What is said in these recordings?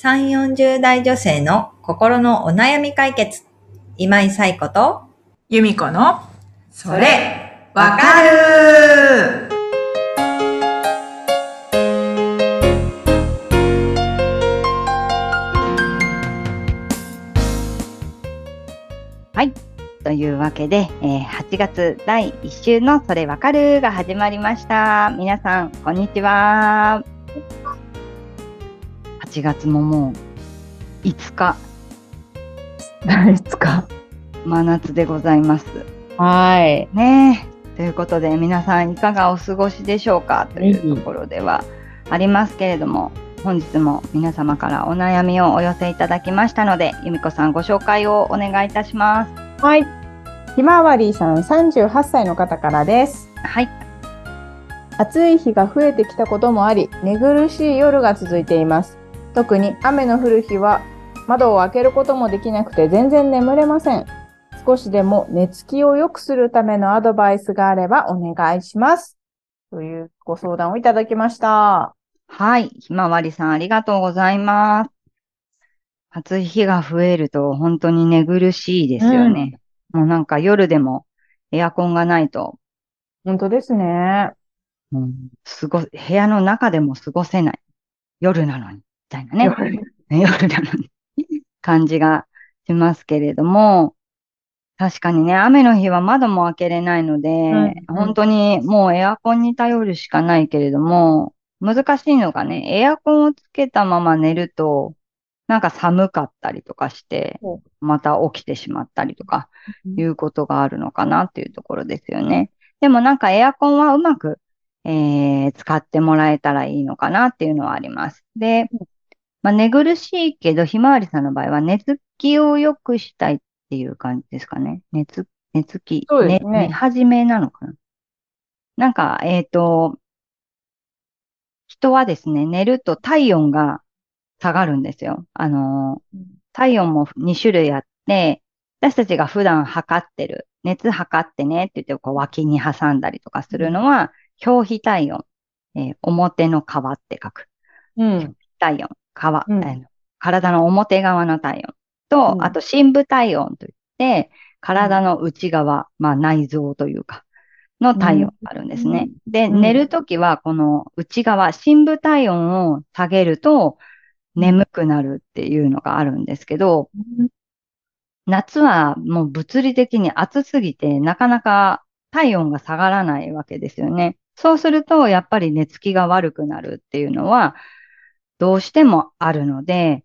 3、40代女性の心のお悩み解決。今井冴子と、由美子の、それ、わかるはい。というわけで、えー8月第1週のそれわかるが始まりました。皆さん、こんにちは。8月ももう5日、いつか。真夏でございます。はい。ねえ。ということで、皆さんいかがお過ごしでしょうか？というところではありますけれども、本日も皆様からお悩みをお寄せいただきましたので、由美子さんご紹介をお願いいたします。はい。ひまわりさん38歳の方からです。はい。暑い日が増えてきたこともあり、寝苦しい夜が続いています。特に雨の降る日は窓を開けることもできなくて全然眠れません。少しでも寝つきを良くするためのアドバイスがあればお願いします。というご相談をいただきました。はい。ひまわりさん、ありがとうございます。暑い日が増えると本当に寝苦しいですよね。もうなんか夜でもエアコンがないと、本当ですね。うん、過ご、部屋の中でも過ごせない。夜なのに、みたいなね。夜なのに感じがしますけれども、確かにね、雨の日は窓も開けれないので、うん本当にもうエアコンに頼るしかないけれども、難しいのがね、エアコンをつけたまま寝ると、なんか寒かったりとかしてほ、また起きてしまったりとか、いうことがあるのかなっていうところですよね。でもなんかエアコンはうまく、えー使ってもらえたらいいのかなっていうのはあります。で、まあ、寝苦しいけど、ひまわりさんの場合は寝つきを良くしたいっていう感じですかね。寝つ、寝つき、そうですね寝始めなのかな。なんか、えっと、人はですね、寝ると体温が下がるんですよ。あのー体温も2種類あって、私たちが普段測ってる、熱測ってねって言って、こう脇に挟んだりとかするのは、表皮体温、えー表の皮って書く。うん。体温、皮、うん。あの体の表側の体温と、うん。あと深部体温といって、体の内側、まあ内臓というか、の体温があるんですね。で、うん。寝るときはこの内側、深部体温を下げると眠くなるっていうのがあるんですけど、夏はもう物理的に暑すぎて、なかなか体温が下がらないわけですよね。そうすると、やっぱり寝つきが悪くなるっていうのは、どうしてもあるので、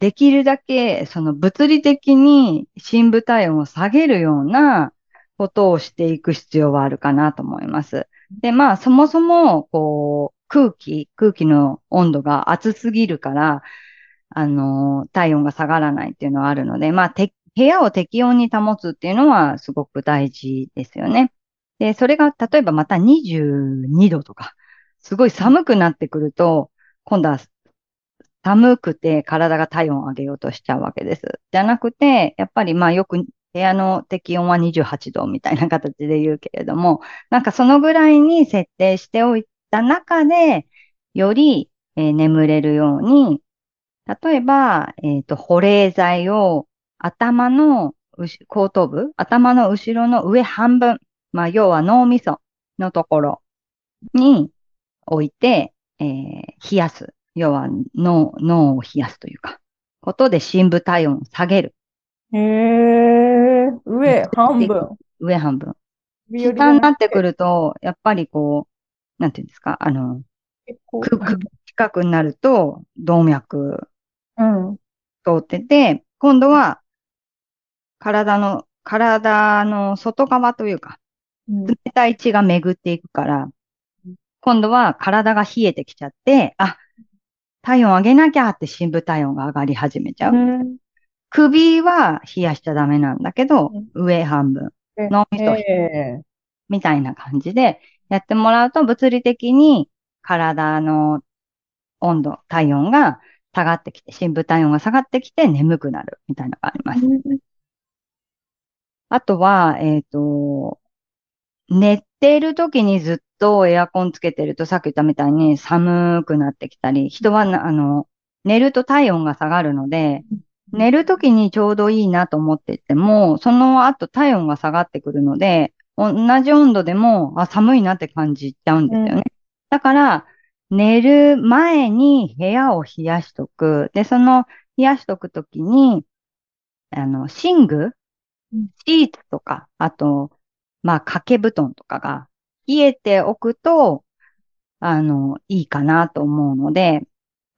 できるだけ、その物理的に深部体温を下げるようなことをしていく必要はあるかなと思います。で、まあ、そもそも、こう、空気、空気の温度が暑すぎるから、あの、体温が下がらないっていうのはあるので、まあ、て部屋を適温に保つっていうのはすごく大事ですよね。で、それが例えばまた22度とか、すごい寒くなってくると、今度は寒くて体が体温を上げようとしちゃうわけです。じゃなくて、やっぱりまあよく部屋の適温は28度みたいな形で言うけれども、なんかそのぐらいに設定しておいた中で、より、えー眠れるように、例えば、えっと、保冷剤を頭の後頭部、頭の後ろの上半分、まあ、要は脳みそのところに置いて、えー冷やす。要は脳、脳を冷やすというか、ことで深部体温を下げる。へえ、上半分。上半分。下になってくる。ると、やっぱりこう、なんていうんですか、あの、くく近くになると動脈うん。通ってて、今度は体の、体の外側というか、うん冷たい血が巡っていくから、今度は体が冷えてきちゃって、あ、体温上げなきゃって深部体温が上がり始めちゃう。うん。首は冷やしちゃダメなんだけど、上半分、脳みそええ。みたいな感じでやってもらうと物理的に体の温度、体温が下がってきて、深部体温が下がってきて眠くなるみたいなのがあります。あとは、えっと、寝ている時にずっとエアコンつけてると、さっき言ったみたいに寒くなってきたり、人はな、あの、寝ると体温が下がるので、寝るときにちょうどいいなと思ってても、その後体温が下がってくるので、同じ温度でも、あ、寒いなって感じちゃうんですよね。うんだから、寝る前に部屋を冷やしとく。で、その冷やしとくときに、あの、寝具？うんシーツとか、あと、まあ、掛け布団とかが冷えておくと、あの、いいかなと思うので、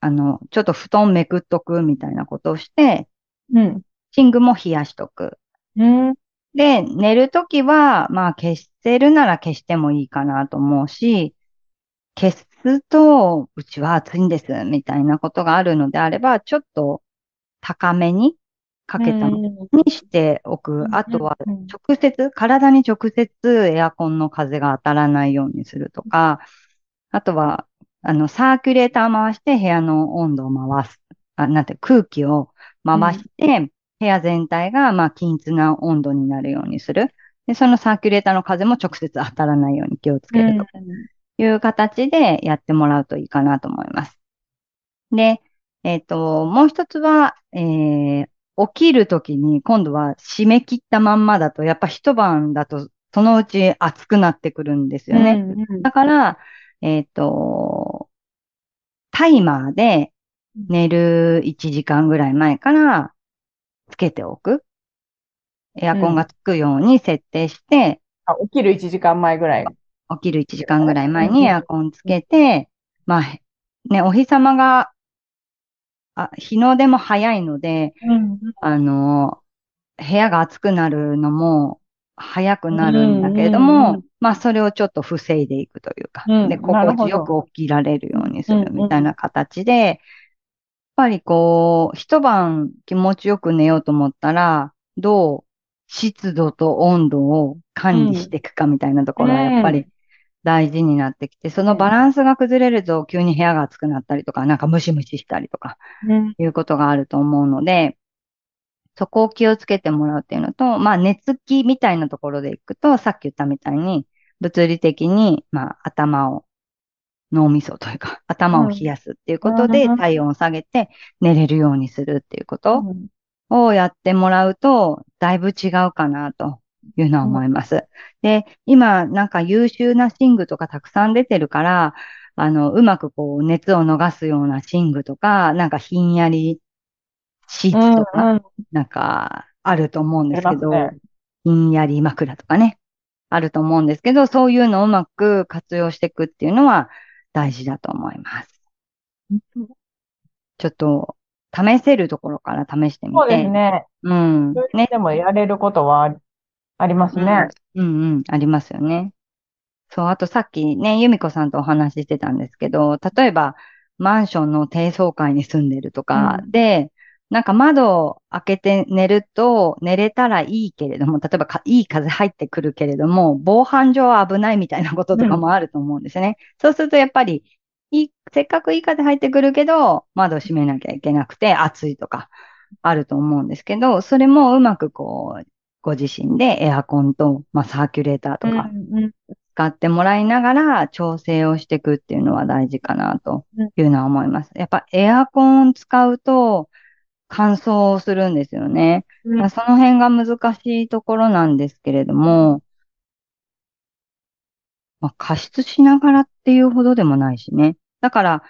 あの、ちょっと布団めくっとくみたいなことをして、うん。寝具も冷やしとく。うん。で、寝るときは、まあ消せるなら消してもいいかなと思うし、消すと、うちは暑いんです、みたいなことがあるのであれば、ちょっと高めにかけたものにしておく。あとは、うん直接、体に直接エアコンの風が当たらないようにするとか、あとは、あの、サーキュレーター回して部屋の温度を回す。あ、なんて、空気を回して、部屋全体が、まあ、均一な温度になるようにする。で、そのサーキュレーターの風も直接当たらないように気をつけるという形でやってもらうといいかなと思います。で、えっ、と、もう一つは、えー起きるときに今度は締め切ったまんまだと、やっぱ一晩だとそのうち暑くなってくるんですよね。うんだから、えっ、と、タイマーで寝る1時間ぐらい前からつけておく。エアコンがつくように設定して、あ起きる1時間前ぐらい。起きる1時間ぐらい前にエアコンつけて、まあ、ね、お日様が、あ、日の出も早いので、うん。あの、部屋が暑くなるのも早くなるんだけれどうんうんも、うん。まあそれをちょっと防いでいくというか、うん。で、心地よく起きられるようにすうんうんるみたいな形で、やっぱりこう、一晩気持ちよく寝ようと思ったら、どう湿度と温度を管理していくかみたいなところはやっぱり大事になってきて、そのバランスが崩れると急に部屋が暑くなったりとか、なんかムシムシしたりとか、うん。いうことがあると思うので、そこを気をつけてもらうっていうのと、まあ、寝つきみたいなところでいくと、さっき言ったみたいに、物理的に、まあ、頭を、脳みそというか、頭を冷やすっていうことで、うん。体温を下げて寝れるようにするっていうことうん。をやってもらうと、だいぶ違うかなというのは思います。で、今、なんか優秀な寝具とかたくさん出てるから、あの、うまくこう、熱を逃すような寝具とか、なんかひんやりシーツとか、うんなんか、あると思うんですけど、ひんやり枕とかね、あると思うんですけど、そういうのをうまく活用していくっていうのは大事だと思います。ちょっと、試せるところから試してみて。そうですね。うん。ね。でもやれることはあありますね。うんうん、ありますよね。そう、あとさっきね、由美子さんとお話ししてたんですけど、例えば、マンションの低層階に住んでるとかうんで、なんか窓を開けて寝ると、寝れたらいいけれども、例えばかいい風入ってくるけれども、防犯上は危ないみたいなこととかもあると思うんですよね。そうするとやっぱり、いい、せっかくいい風入ってくるけど、窓を閉めなきゃいけなくて暑いとかあると思うんですけど、それもうまくこう、ご自身でエアコンと、まあ、サーキュレーターとか使ってもらいながら調整をしていくっていうのは大事かなというのは思います。やっぱエアコン使うと乾燥するんですよね。うんまあその辺が難しいところなんですけれども、まあ、加湿しながらっていうほどでもないしね。だから、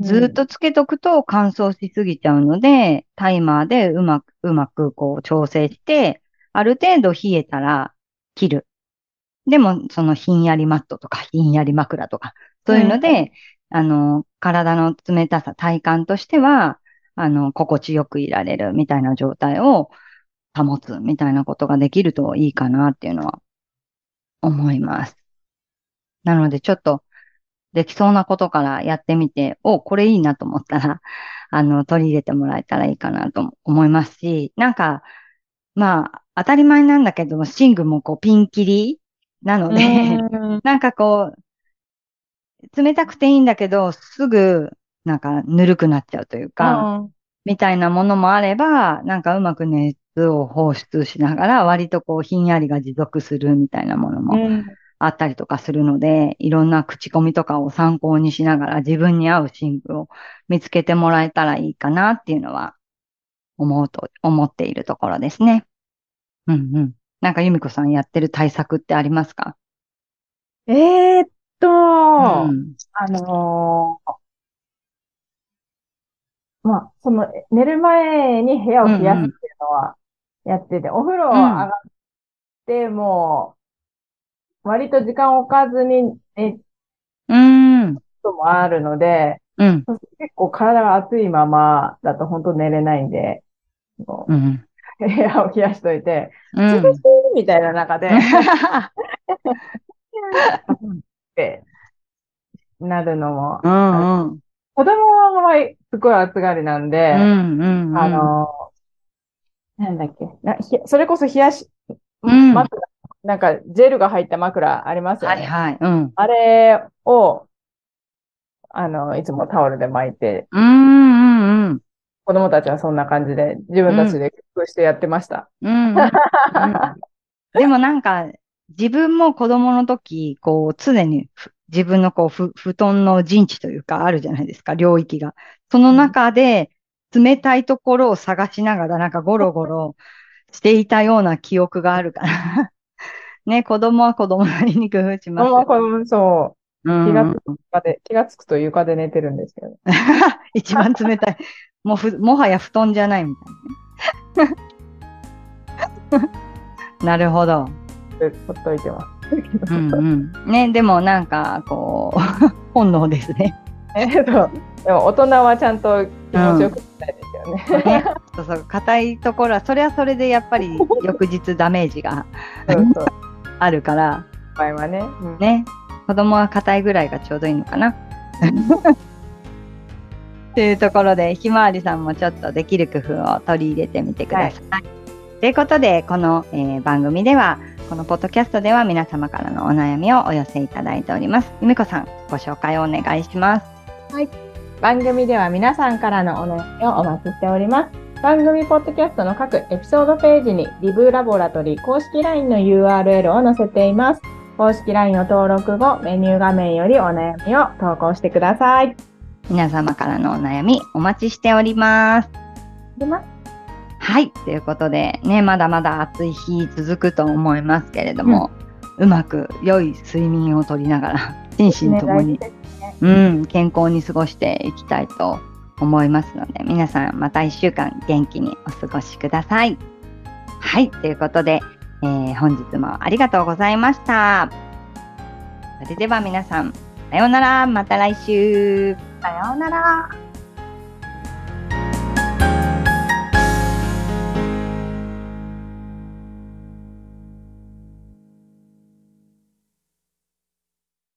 ずっとつけとくと乾燥しすぎちゃうので、タイマーでうまく、うまくこう調整して、ある程度冷えたら切る。でも、そのひんやりマットとか ひんやり枕とか、そういうので、あの、体の冷たさ、体感としては、あの、心地よくいられるみたいな状態を保つみたいなことができるといいかなっていうのは思います。なので、ちょっと、できそうなことからやってみて、お、これいいなと思ったら、あの、取り入れてもらえたらいいかなと思いますし、なんか、まあ、当たり前なんだけど、寝具もこう、ピンキリなので、うん。なんかこう、冷たくていいんだけど、すぐ、なんか、ぬるくなっちゃうというか、うん。みたいなものもあれば、なんかうまく熱を放出しながら、割とこう、ひんやりが持続するみたいなものもうん。あったりとかするので、いろんな口コミとかを参考にしながら自分に合う寝具を見つけてもらえたらいいかなっていうのは思うと、思っているところですね。うんうん。なんか由美子さんやってる対策ってありますか？えーっと、うん。あのーまあ、その、寝る前に部屋を冷やすっていうのはやってて、お風呂上がっても、割と時間を置かずに寝るうん。こともあるので、うん。結構体が熱いままだと本当寝れないんで、こうん。う部屋を冷やしといて、うん。涼しいみたいな中で、ってなるのも、うんうん。子供はすごい暑がりなんで、うんうんうん。あの、なんだっけな、ひそれこそ冷やし、うん枕、なんかジェルが入った枕ありますよね。はいはい。うん。あれを、あの、いつもタオルで巻いて、うんうんうん。子供たちはそんな感じで自分たちで工夫してやってました。うんうんうんでもなんか、自分も子供の時、こう、常にふ自分のこう、ふ、布団の陣地というかあるじゃないですか、領域が。その中で、冷たいところを探しながら、なんかゴロゴロしていたような記憶があるから。ね、子供は子供なりに工夫しますもう子供そ気がんつく床で、気がつくと床で寝てるんですけど。一番冷たい。もうふ、もはや布団じゃないみたいなね。なるほど。ほっといてます。うんうん。ね、でもなんか、こう、本能ですね。えっと、でも大人はちゃんと気持ちよくしたいですよね。ねそうそう、硬いところは、それはそれでやっぱり翌日ダメージがそうそう。あるから、場合はね。うんね、子供は硬いぐらいがちょうどいいのかな。というところで、ひまわりさんもちょっとできる工夫を取り入れてみてください。ということで、この、えー番組では、このポッドキャストでは皆様からのお悩みをお寄せいただいております。ゆめこさん、ご紹介をお願いします。番組では皆さんからのお悩みをお待ちしております。番組ポッドキャストの各エピソードページにリブラボラトリー公式 LINE の URL を載せています。公式 LINE を登録後、メニュー画面よりお悩みを投稿してください。皆様からのお悩みお待ちしております。でますはい。ということで、ね、まだまだ暑い日続くと思いますけれども、うまく良い睡眠をとりながら、心身ともに、うん、健康に過ごしていきたいと思いますので、皆さんまた一週間元気にお過ごしください。はい。ということで、えー本日もありがとうございました。それでは皆さん、さようなら。また来週。さようなら。